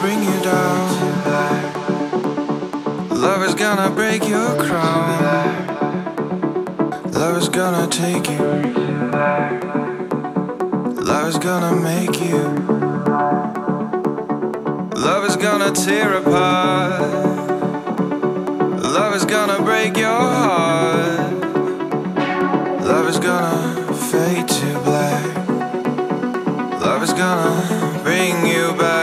bring you down. Love is gonna break your crown. Love is gonna take you. Love is gonna make you. Love is gonna tear apart. Love is gonna break your heart. Love is gonna fade to black. Love is gonna bring you back.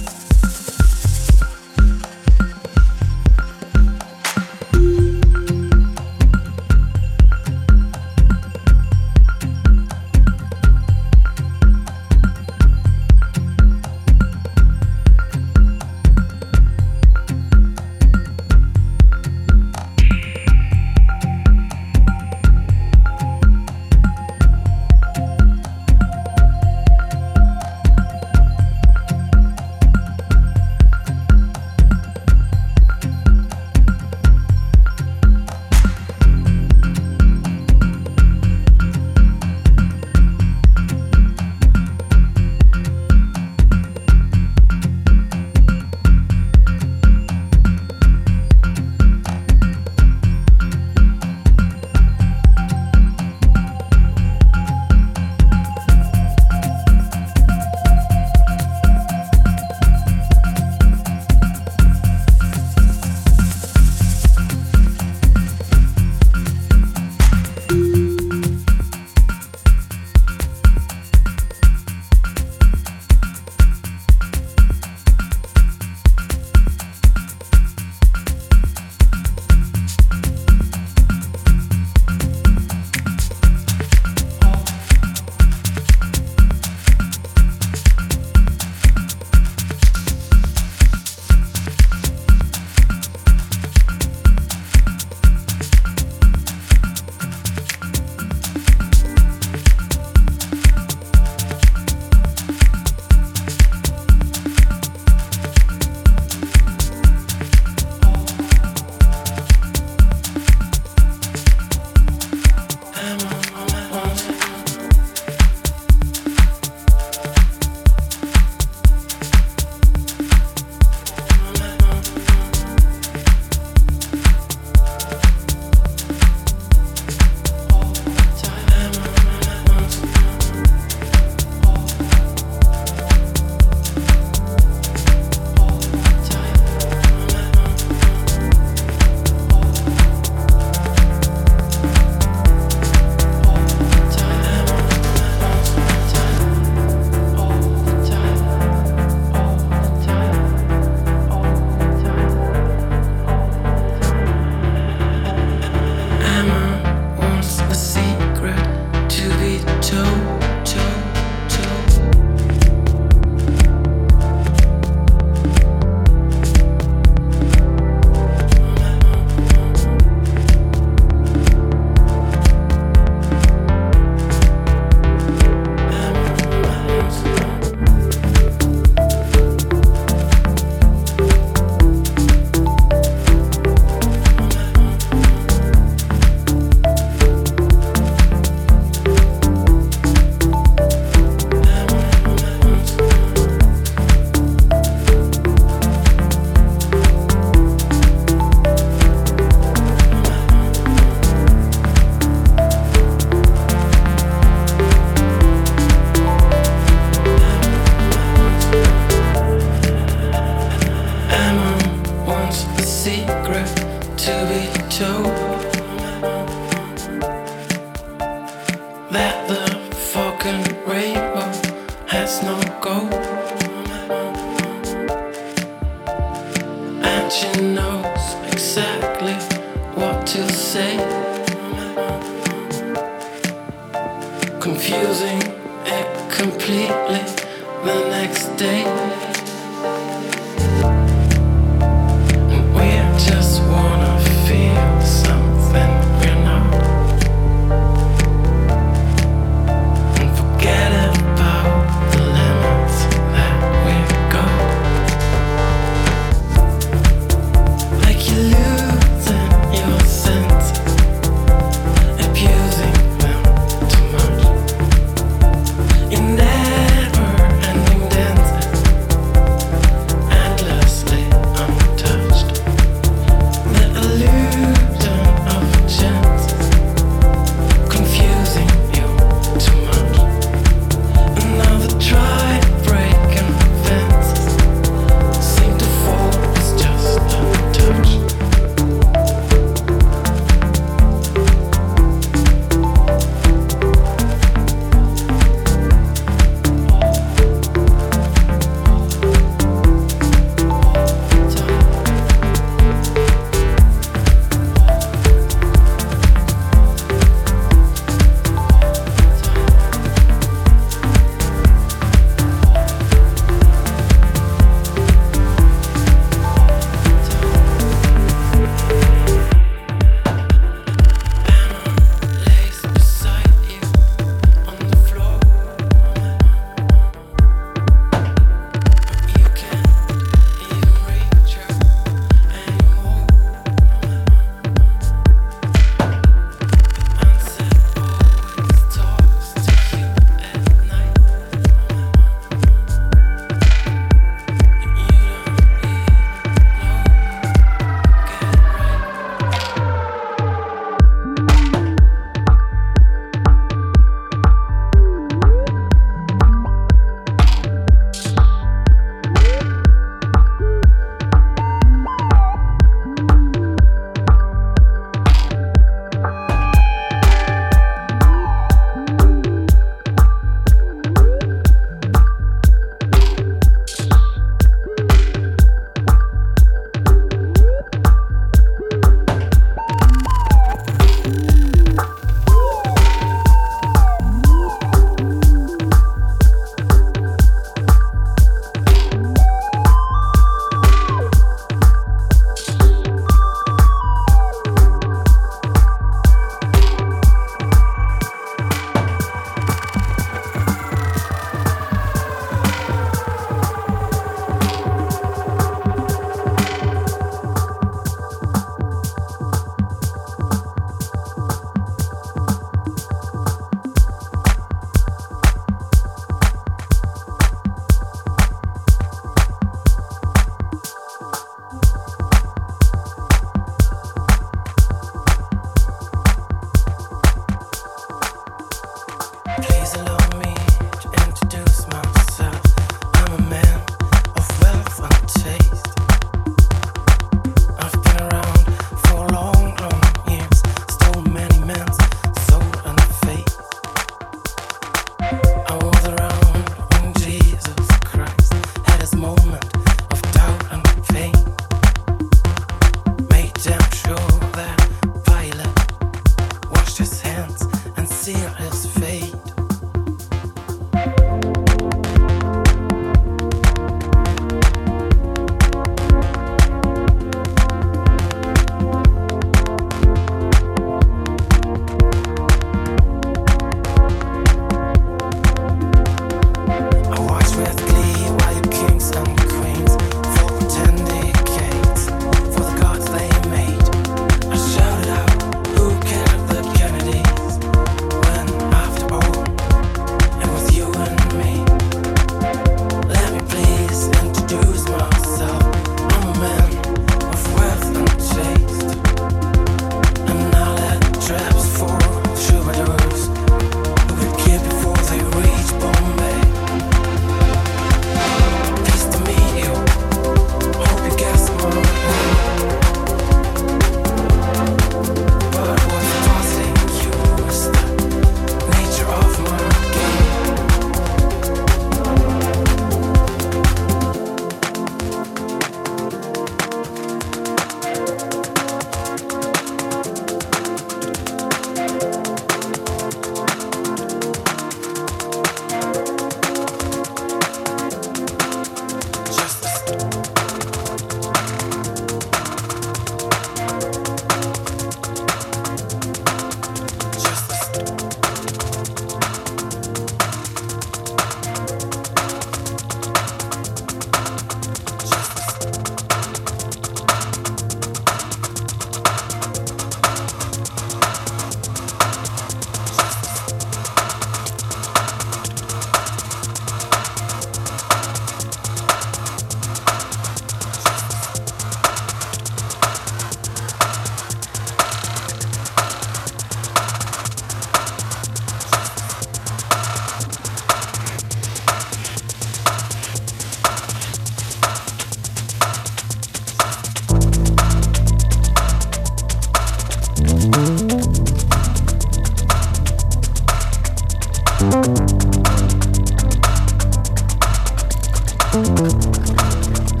Some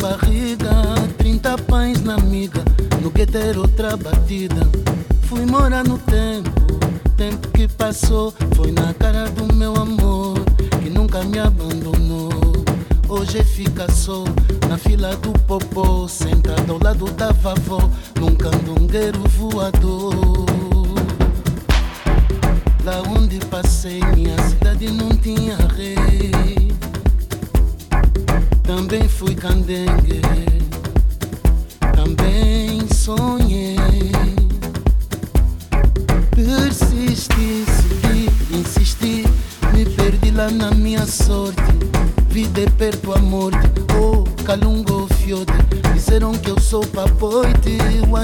ja.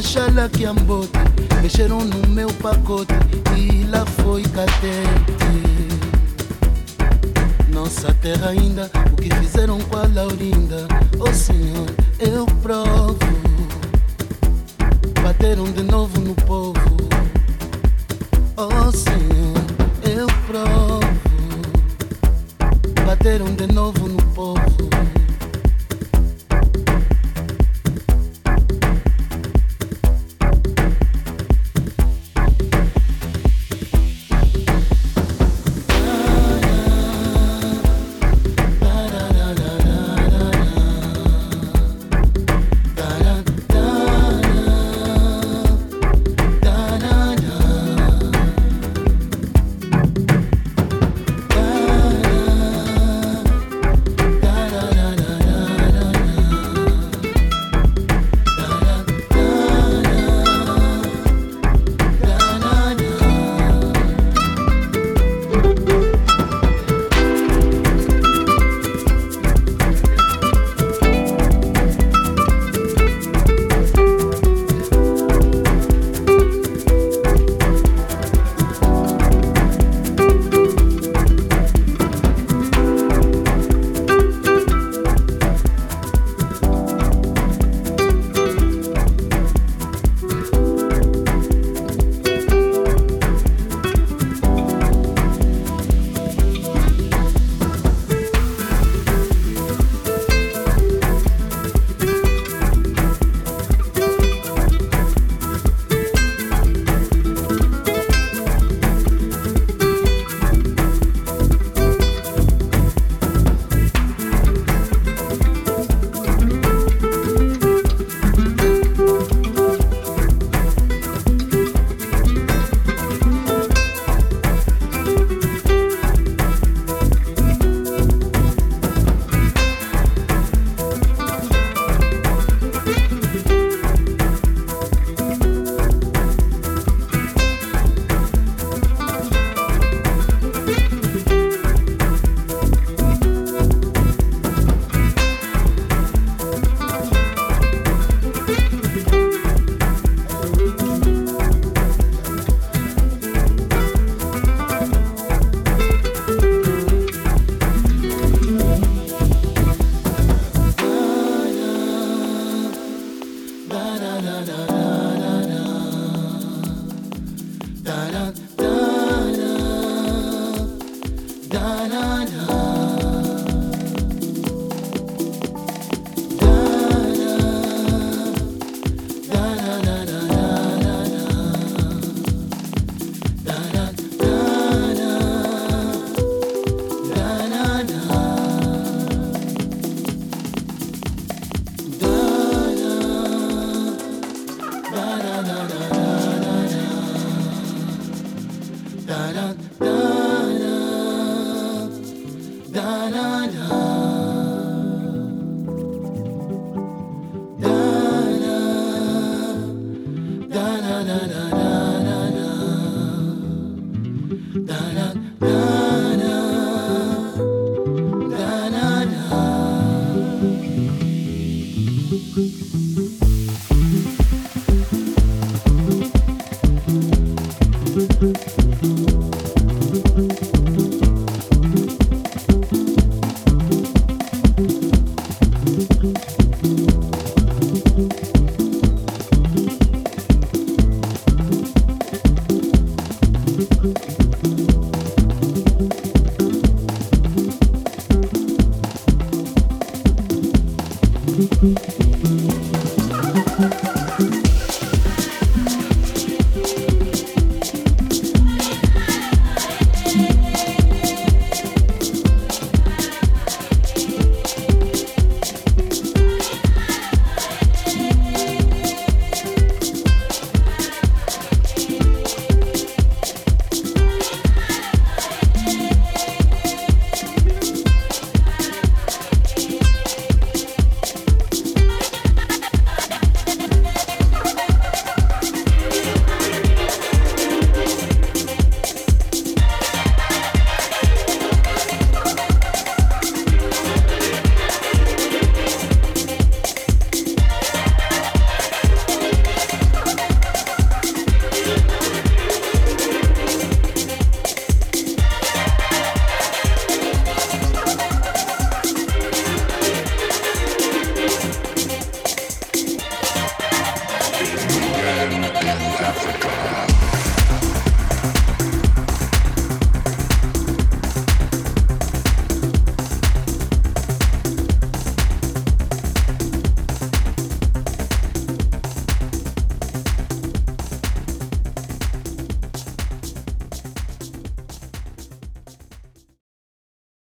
machala kiambota mexeram no meu pacote e lá foi catete nossa terra ainda o que fizeram com a Laurinda. Oh senhor eu provo. Bateram de novo no povo oh senhor eu provo. Bateram de novo no